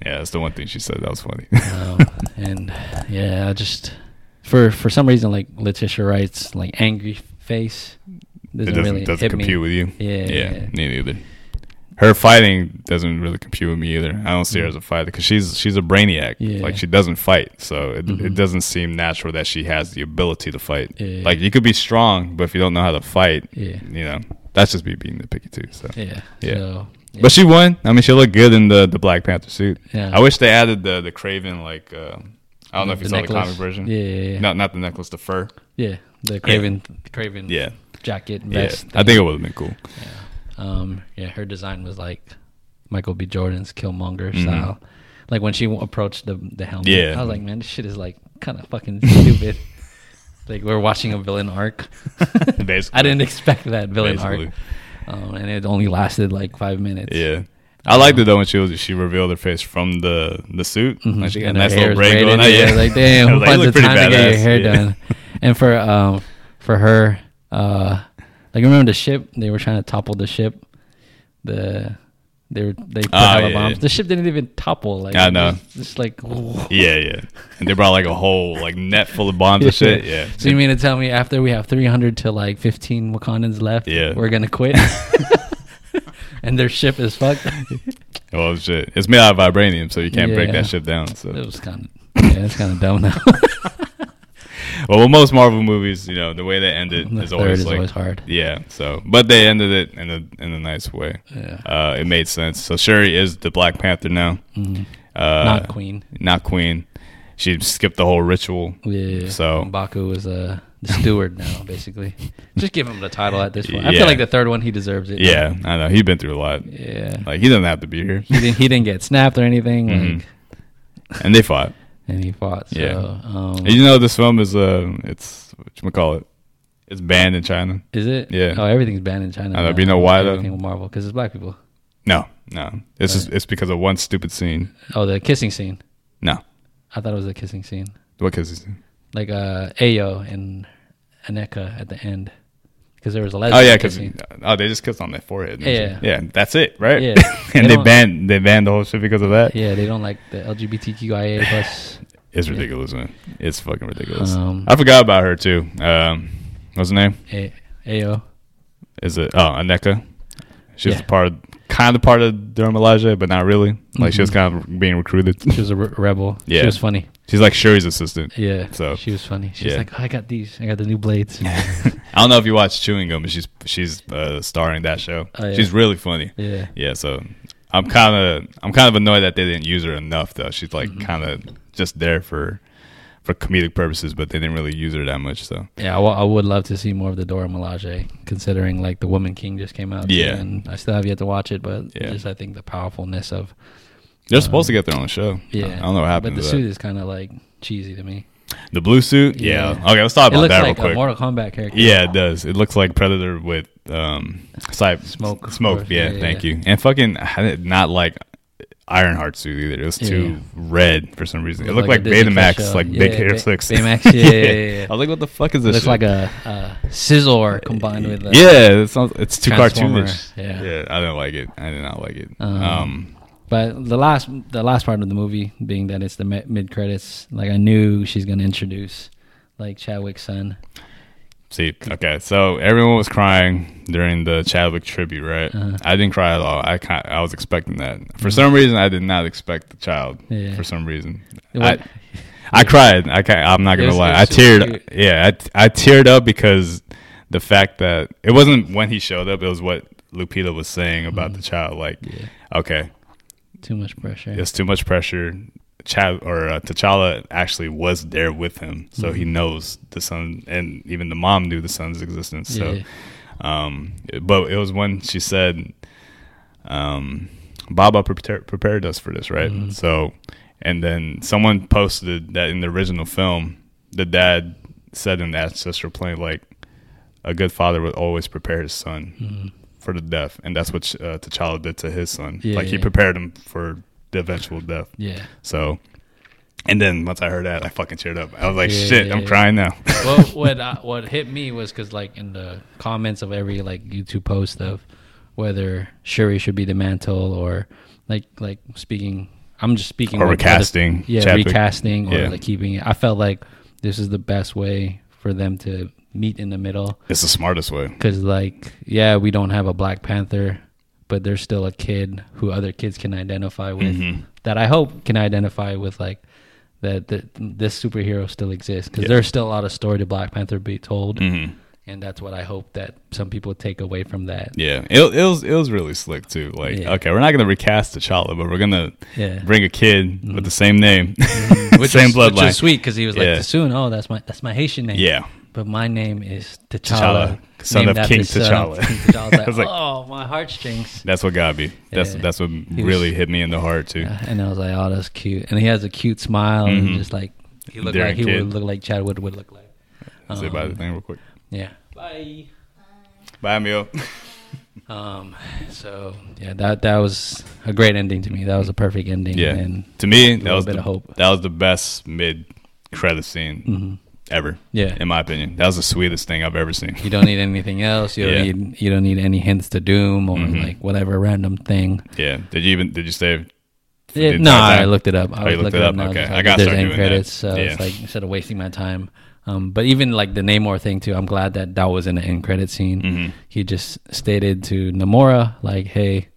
yeah. That's the one thing she said. That was funny. um, and yeah, I just for for some reason like Letitia Wright's like angry face it doesn't, doesn't really doesn't hit compute me. with you. Yeah, yeah, me neither. Her fighting doesn't really compute with me either. I don't see her as a fighter because she's she's a brainiac. Yeah. Like she doesn't fight, so it, Mhm. it doesn't seem natural that she has the ability to fight. Yeah. Like you could be strong, but if you don't know how to fight, Yeah. you know that's just me being nitpicky too. So Yeah, Yeah. So, yeah. But she won. I mean, she looked good in the, the Black Panther suit. Yeah. I wish they added the the Craven like uh, I don't know if you The saw necklace. the comic version. Yeah, yeah, yeah. Not not the necklace, the fur. yeah, the Craven, Craven, Yeah. jacket, Yeah. vest. I think it would have been cool. Um, yeah, her design was like Michael B. Jordan's Killmonger Mhm. style. Like when she approached the the helmet, Yeah. I was like, man, this shit is like kind of fucking stupid. [laughs] like we're watching a villain arc. [laughs] Basically. [laughs] I didn't expect that villain Basically. arc, um, and it only lasted like five minutes. Yeah. I liked it though when she was she revealed her face from the the suit. Mhm. Like she got a And her nice little braid going on. yeah, Yeah, like damn, who like, finds the time to get your badass. hair Yeah. done? And for um for her, uh, like remember the ship? They were trying to topple the ship. The they were they put Oh, yeah, bombs. yeah. The ship didn't even topple. Like I know. Just like [laughs] Yeah, yeah. And they brought like a whole like net full of bombs and [laughs] shit. Yeah. So you mean to tell me after we have 300 to like 15 Wakandans left, Yeah. we're gonna quit? [laughs] and their ship is fucked. well, shit. It's made out of vibranium, so you can't break that ship down. So It was kind of yeah, it's kind of dumb now. Well, most Marvel movies, you know, the way they end it The is always is like, always hard. yeah. So, but they ended it in a in a nice way. Yeah. Uh, it made sense. So Shuri is the Black Panther now, Mhm. uh, Not Queen. not Queen. She skipped the whole ritual. Yeah. So- Mbaku is uh, the steward now, basically. Just give him the title at this point. I Yeah. feel like the third one he deserves it. Yeah, I know. He's been through a lot. Yeah. Like he doesn't have to be here. He didn't. He didn't get snapped or anything. Mhm. Like, And they fought. And he fought. So, Yeah. Um, you know this film is uh it's what you call it? It's banned in China. is it? Yeah. Oh, everything's banned in China. I know, now. but you know why, though? Everything with Marvel because it's black people. No, no. It's just it's because of one stupid scene. Oh, the kissing scene. No. I thought it was a kissing scene. What kiss? Like uh, Ayo and Aneka at the end. Because there was a lesbian. Oh yeah, because oh they just kissed on their forehead. Yeah. they? yeah. That's it, right? Yeah. [laughs] And they don't- banned they banned the whole shit because of that. Yeah, they don't like the LGBTQIA plus. [laughs] It's ridiculous, man. It's fucking ridiculous. Um, I forgot about her too. Um, what's her name? A- Ayo. Is it oh Aneka? She's Yeah. part kind of part of Dora Milaje, but not really. Like she was Mhm. kind of being recruited. She was a re- rebel. [laughs] Yeah. She was funny. She's like Shuri's assistant. Yeah. So- she was funny. She's yeah. like, oh, I got these. I got the new blades. [laughs] I don't know if you watch Chewing Gum, but she's she's uh, starring that show. Oh, yeah. She's really funny. yeah. Yeah, so I'm kind of I'm kind of annoyed that they didn't use her enough though. She's like Mm-hmm. kind of just there for for comedic purposes, but they didn't really use her that much. So Yeah, I would love to see more of the Dora Milaje, considering like the Woman King just came out. Yeah. and I still have yet to watch it, but Yeah. just I think the powerfulness of they're supposed to get their own show. yeah. I don't know what happened But the suit that. is kind of like cheesy to me. The blue suit, yeah. Yeah. Okay, let's talk It about looks that like real a quick. Mortal Kombat character. Yeah, it does. It looks like Predator with um Smoke, Smoke, course. yeah, Yeah, thank you. And fucking I did not like Ironheart suit either. It was too Yeah. red for some reason. It It looked like, like Betamax, like Yeah, big hair Ba- slicks. Baymax, yeah, yeah, yeah. [laughs] I was like, what the fuck is It this? looks shit? like a, a Scizor combined with [laughs] a yeah, it sounds, it's too cartoonish. yeah. yeah, I didn't like it. I did not like it. Um, Um, But the last the last part of the movie being that it's the mid credits, like I knew she's gonna introduce like Chadwick's son. see, okay, so everyone was crying during the Chadwick tribute, right? Uh-huh. I didn't cry at all. I kind, I was expecting that. For some reason, I did not expect the child. Yeah. For some reason, What- I, I cried. I can't, I'm not gonna was- lie. I teared. cute. Yeah, I, I teared up because the fact that it wasn't when he showed up. It was what Lupita was saying about the child. Like, yeah, okay, too much pressure. it's too much pressure. Chad or uh, T'Challa actually was there with him, so he Mhm. knows the son, and even the mom knew the son's existence. So, Yeah. um, but it was when she said, um, "Baba prepared prepared us for this, right?" Mhm. So, and then someone posted that in the original film, the dad said in the ancestral plane, like, "A good father would always prepare his son." Mhm. For the death, and that's what uh, T'Challa did to his son. Yeah, like he prepared him for the eventual death. Yeah. So, and then once I heard that, I fucking cheered up. I was like, Yeah, "Shit, yeah, I'm crying now." [laughs] well, [laughs] what uh, what hit me was because like in the comments of every like YouTube post of whether Shuri should be the mantle or like like speaking. I'm just speaking Or other- recasting yeah, Chadwick. recasting or like keeping it. I felt like this is the best way for them to meet in the middle it's the smartest way. because like yeah, we don't have a Black Panther, but there's still a kid who other kids can identify with Mhm. that I hope can identify with like that, that this superhero still exists because Yeah. there's still a lot of story to Black Panther be told, Mhm. and that's what I hope that some people take away from that. Yeah, it, it was it was really slick too. Like, Yeah. okay, we're not gonna recast T'Challa, but we're gonna Yeah, bring a kid with the same name, Mm-hmm. [laughs] which same is, bloodline. which is sweet because he was like. Toussaint. Oh, that's my that's my Haitian name. Yeah, but my name is T'Challa, T'Challa, son named of after King son of T'Challa. King [laughs] T'Challa. I was I like, was like- oh, my heartstrings. that's what got me. That's Yeah. that's what was- really hit me in the heart too. Yeah, and I was like, oh, that's cute. And he has a cute smile, Mhm. and just like he looked Daring like he kid. would look like Chadwick would look like. Say bye to the Um, thing real quick. Yeah. Bye. Bye, Emil. [laughs] Um. So yeah, that that was a great ending to me. That was a perfect ending. Yeah. And to me, that little was bit the, of hope. that was the best mid credit scene mhm. Ever, yeah. in my opinion. That was the sweetest thing I've ever seen. You don't need anything else. You don't Yeah. need you don't need any hints to doom or Mhm. like whatever random thing. Yeah. Did you even did you stay? for the Yeah, entire no, I looked it up. I Oh, was you looked looking it up? now, Okay. I gotta there's end doing that. credits, so Yeah. it's like instead of wasting my time. Um, but even like the Namor thing too, I'm glad that that was in the end credit scene. Mhm. He just stated to Namora like, "Hey,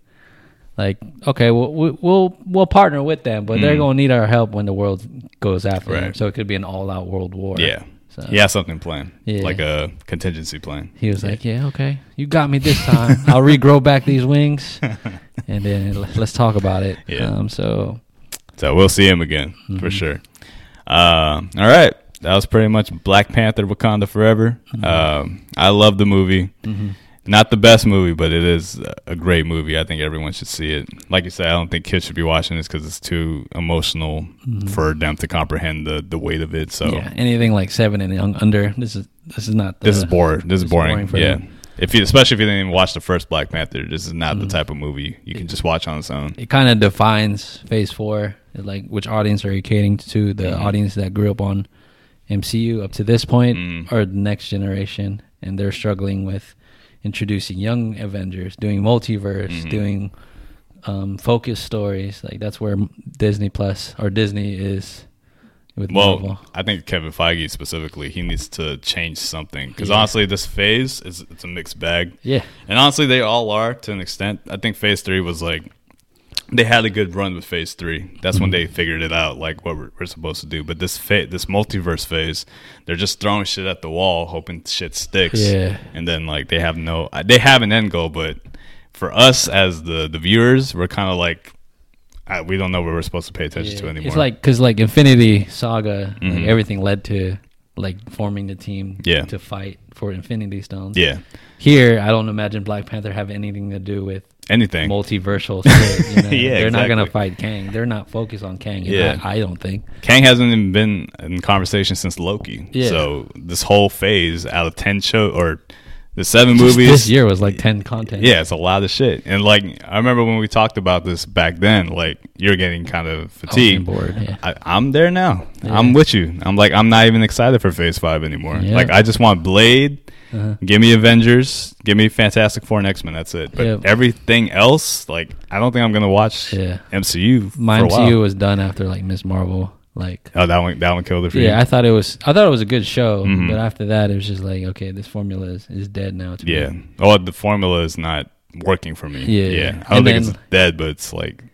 like okay, we'll we'll we'll, partner with them, but they're Mhm. gonna need our help when the world goes after them. So it could be an all-out world war. Yeah. So He has something planned, Yeah. like a contingency plan. he was like, "Yeah, okay, you got me this time. I'll [laughs] regrow back these wings, [laughs] and then let's talk about it." Yeah. Um, so So we'll see him again for Mhm. sure. Um, all right, that was pretty much Black Panther: Wakanda Forever. Mhm. Um, I love the movie. mhm. Not the best movie, but it is a great movie. I think everyone should see it. Like you said, I don't think kids should be watching this because it's too emotional Mhm. for them to comprehend the, the weight of it. So yeah, anything like seven and young- under. This is this is not. The, this is boring. This is boring. boring for yeah. them. If you, especially if you didn't even watch the first Black Panther, this is not the Mhm. type of movie you can just watch on its own. It kind of defines Phase Four. Like which audience are you catering to? The Mhm. audience that grew up on MCU up to this point, Mm. or the next generation, and they're struggling with introducing young Avengers, doing multiverse, Mhm. doing um, focus stories. Like that's where Disney Plus or Disney is with Well, Marvel. I think Kevin Feige specifically, he needs to change something because Yeah. honestly, this phase is it's a mixed bag, Yeah, and honestly, they all are to an extent. I think Phase Three was like they had a good run with Phase Three. That's when they figured it out, like what we're, we're supposed to do. But this fa- this multiverse phase, they're just throwing shit at the wall, hoping shit sticks. yeah. and then like they have no they have an end goal but for us as the the viewers we're kind of like I, we don't know what we're supposed to pay attention to anymore It's like because like Infinity Saga, like Mhm. everything led to like forming the team Yeah. to fight for Infinity Stones. yeah Here, I don't imagine Black Panther have anything to do with anything multiversal shit. You [laughs] know? Yeah, they're not gonna fight Kang. They're not focused on Kang. Yeah. I, I don't think. Kang hasn't even been in conversation since Loki Yeah. so this whole phase out of 10 show or the seven Just movies this year was like ten content. yeah it's a lot of shit and like I remember when we talked about this back then like you're getting kind of fatigued bored. Yeah. I, I'm there now. Yeah. I'm with you. I'm like I'm not even excited for Phase Five anymore. Yeah. Like I just want Blade, Uh-huh. Give me Avengers. Give me Fantastic Four and X Men. That's it. But Yeah. everything else, like, I don't think I'm gonna watch Yeah. MCU. My for a MCU was done after like Miss Marvel. Like Oh, that one. That one killed it for yeah, you. I thought it was I thought it was a good show, Mhm. but after that it was just like okay, this formula is, is dead now. To me. yeah. Oh, the formula is not working for me. Yeah. Yeah. I don't And think it's dead, but it's like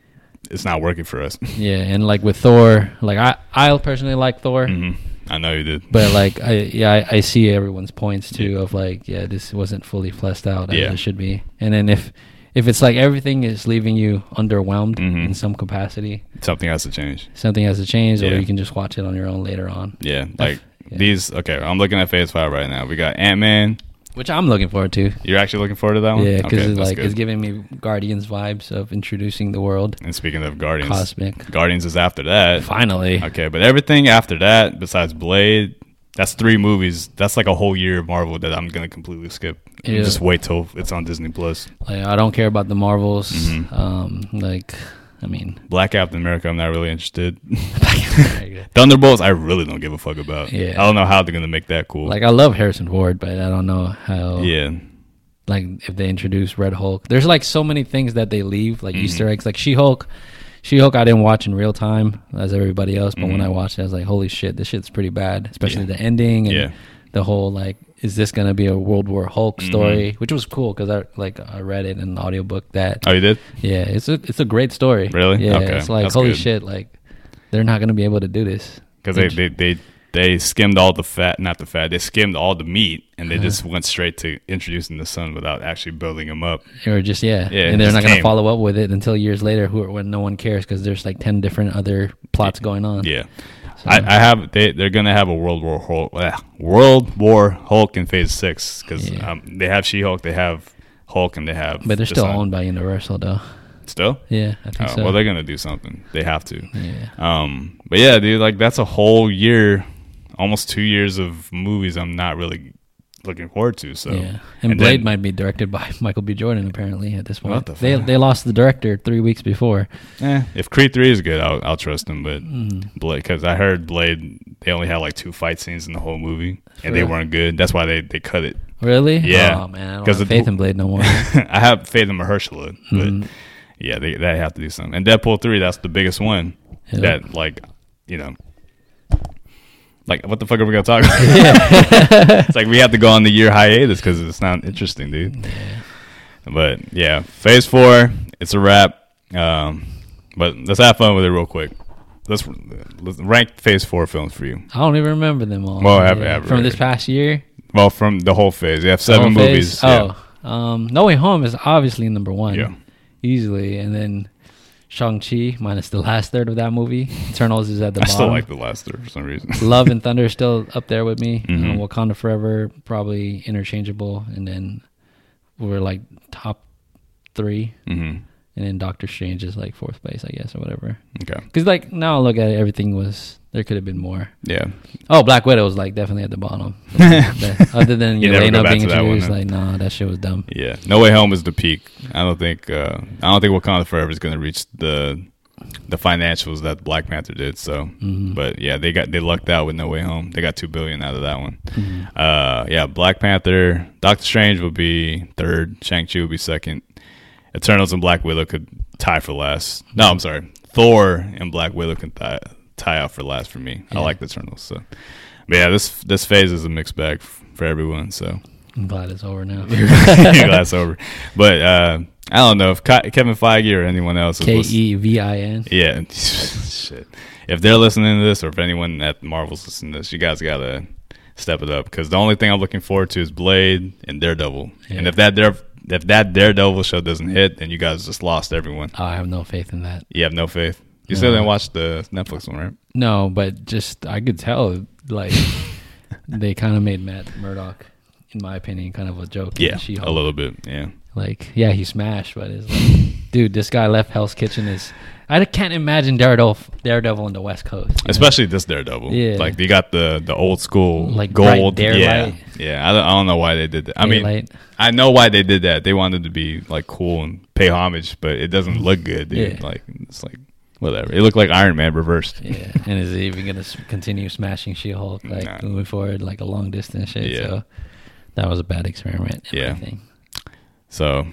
it's not working for us. Yeah, and like with Thor, like I I personally like Thor, hmm I know you did. but like I yeah I, I see everyone's points too of like yeah this wasn't fully fleshed out as Yeah. it should be, and then if if it's like everything is leaving you underwhelmed Mhm. in some capacity, Something has to change. something has to change, Yeah. or you can just watch it on your own later on. Yeah. Like Yeah. these. Okay, I'm looking at Phase Five right now. We got Ant Man. Which I'm looking forward to. You're actually looking forward to that one? Yeah, because Okay, it's like good. it's giving me Guardians vibes of introducing the world, And speaking of Guardians, cosmic. Guardians is after that. Finally, Okay, but everything after that, besides Blade, that's three movies. That's like a whole year of Marvel that I'm gonna completely skip. Yeah. Just wait till it's on Disney Plus. like I don't care about the Marvels. Mhm. Um, like I mean, Black Captain America, I'm not really interested. [laughs] Thunderbolts, I really don't give a fuck about. Yeah. I don't know how they're gonna make that cool. like I love Harrison Ford, but I don't know how. yeah, like if they introduce Red Hulk. There's like so many things that they leave, like Mhm. Easter eggs. Like She Hulk, She Hulk, I didn't watch in real time as everybody else, but when Mhm. I watched it, I was like, holy shit, this shit's pretty bad. Especially Yeah. the ending and yeah, the whole like, is this gonna be a World War Hulk Mhm. story? Which was cool because I like I read it in an audiobook that Oh, you did? yeah, it's a it's a great story. Really? Yeah, Okay, it's like that's holy good. shit, like they're not gonna be able to do this. Because they, they they they skimmed all the fat, not the fat. They skimmed all the meat, and they Uh-huh. just went straight to introducing the son without actually building him up. Or just yeah, Yeah, and they're not gonna follow up with it until years later, who when no one cares because there's like ten different other plots going on. Yeah. So- I, I have they they're gonna have a World War Hulk uh, World War Hulk in Phase Six because Yeah. um, they have She Hulk, they have Hulk, and they have. But they're still owned by Universal, though. Still, Yeah, I oh, think so. well they're gonna do something. They have to. yeah, Um, but yeah, dude, like that's a whole year, almost two years of movies. I'm not really looking forward to. So yeah. And, and Blade then- might be directed by [laughs] Michael B. Jordan. Apparently, at this point, What the they fuck? they lost the director three weeks before. eh, if Creed Three is good, I'll I'll trust them. But Mm. Blade, because I heard Blade, they only had like two fight scenes in the whole movie, and they weren't good. That's why they they cut it. Really? Yeah. Oh man, I have faith in Blade no more. [laughs] I have faith in Mahershala, but. Mm. Yeah, they they have to do something. And Deadpool three, that's the biggest one. Yeah. That like, you know, like what the fuck are we gonna talk about? [laughs] yeah. [laughs] it's like we have to go on the year hiatus because it's not interesting, dude. But yeah, Phase four, it's a wrap. Um, but let's have fun with it real quick. let's, let's rank Phase Four films for you. I don't even remember them all. Well, ever- ever. from this past year. Well, from the whole phase, you have seven movies. Oh, um, No Way Home is obviously number one. Yeah. easily, and then Shang Chi minus the last third of that movie. Eternals is at the [laughs] bottom. I bottom. still like the last third for some reason. [laughs] Love and Thunder is still up there with me. Mhm. Um, Wakanda Forever probably interchangeable, and then we're like top three, hmm and then Doctor Strange is like fourth place, I guess, or whatever. Okay. Because like now I look at it, everything was there could have been more. Yeah. Oh, Black Widow was like definitely at the bottom. [laughs] That- other than You Yelena being one, introduced, huh? like nah, that shit was dumb. Yeah. No Way Home is the peak. I don't think. Uh, I don't think Wakanda Forever is going to reach the the financials that Black Panther did. So, Mhm. but yeah, they got they lucked out with No Way Home. They got two billion out of that one. Mhm. Uh, yeah, Black Panther, Doctor Strange will be third. Shang Chi will be second. Eternals and Black Widow could tie for last. No, I'm sorry. Thor and Black Widow can tie tie out for last for me. I like the Eternals. So, but yeah, this this phase is a mixed bag for everyone. So I'm glad it's over now. [laughs] glass over. [laughs] But uh, I don't know if Ke- Kevin Feige or anyone else is K E V I N. yeah, [laughs] shit. If they're listening to this, or if anyone at Marvel's listening to this, you guys gotta step it up because the only thing I'm looking forward to is Blade and Daredevil. And if that Dare, if that Daredevil show doesn't hit, then you guys just lost everyone. I have no faith in that. You have no faith. You still didn't watch the Netflix one, right? No, but just I could tell like [laughs] they kind of made Matt Murdock, in my opinion, kind of a joke. Yeah, a little bit. Yeah, Like, yeah, he smashed, but it's like, dude, this guy left Hell's Kitchen is. I can't imagine Daredevil, Daredevil on the West Coast. you know? especially this Daredevil. Yeah. like they got the the old school Like gold. Yeah, yeah. I don't, I don't know why they did that. I mean. I know why they did that. They wanted to be like cool and pay homage, but it doesn't look good, dude. Yeah. Like it's like whatever. It looked like Iron Man reversed. yeah, and is he even gonna continue smashing She-Hulk like Nah. moving forward, like a long distance shit? Yeah. So that was a bad experiment. in Yeah. So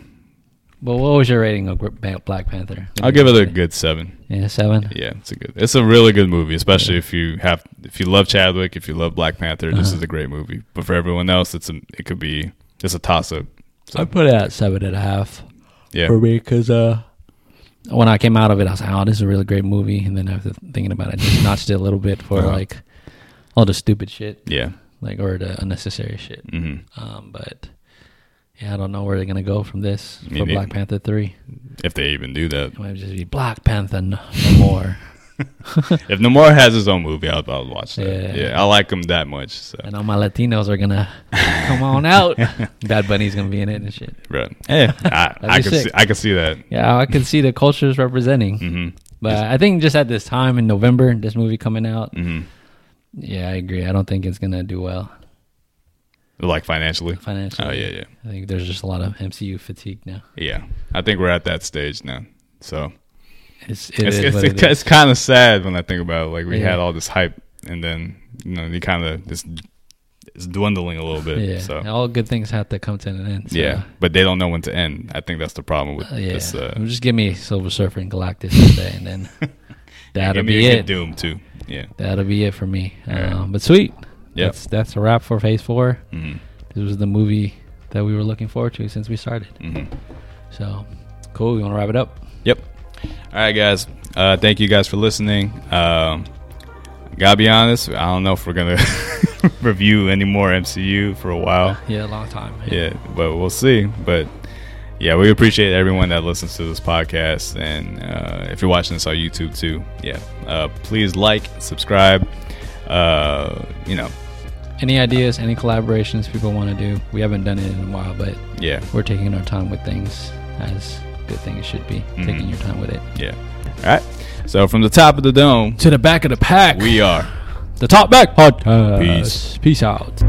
But what was your rating of Black Panther? I'll give it a good seven. yeah seven. Yeah, it's a good. It's a really good movie, especially if you have if you love Chadwick, if you love Black Panther. This Uh-huh. is a great movie. But for everyone else, it's a it could be just a toss up. So. I put it at seven and a half. Yeah, for me because uh, when I came out of it, I was like, "Oh, this is a really great movie." And then after thinking about it, I just notched it a little bit for Uh-huh. like all the stupid shit, yeah. like or the unnecessary shit. hmm Um, but yeah, I don't know where they're gonna go from this Me for. Black Panther three. If they even do that, It might just be Black Panther no, no more. [laughs] if Namor has his own movie, I'll, I'll watch that. Yeah. Yeah. I like him that much. So, and all my Latinos are gonna [laughs] come on out. Bad Bunny's gonna be in it and shit. right. Yeah, I, [laughs] I can see. I can see that. Yeah, I can see the cultures representing. hmm But I think just at this time in November, this movie coming out, hmm yeah, I agree. I don't think it's gonna do well. Like financially. financially. Oh yeah, yeah, I think there's just a lot of MCU fatigue now. yeah. I think we're at that stage now. So It's it it's it's, what it's, kind of sad when I think about it. like we Yeah. had all this hype and then you know you kind of just it's dwindling a little bit. yeah. So All good things have to come to an end. So, yeah, but they don't know when to end. I think that's the problem with uh, yeah. this. Uh, just give me Silver Surfer and Galactus today, and then [laughs] that'll be it. Doom too. Yeah. That'll be it for me. Um, but sweet. Yep. That's that's a wrap for Phase Four. hmm This was the movie that we were looking forward to since we started. hmm So cool. You want to wrap it up? Yep. All right, guys. Uh, thank you guys for listening. Um, gotta be honest. I don't know if we're gonna [laughs] review any more MCU for a while. [laughs] Yeah, a long time. Yeah, but we'll see. But yeah, we appreciate everyone that listens to this podcast, and uh, if you're watching this on YouTube too, yeah, uh, please like, subscribe. Uh, you know, Any ideas? Any collaborations people want to do? We haven't done it in a while, but yeah, we're taking our time with things as good things should be. Mhm. Taking your time with it. yeah. All right. So from the top of the dome, To the back of the pack. we are. the Top Back Podcast. Peace. Peace out.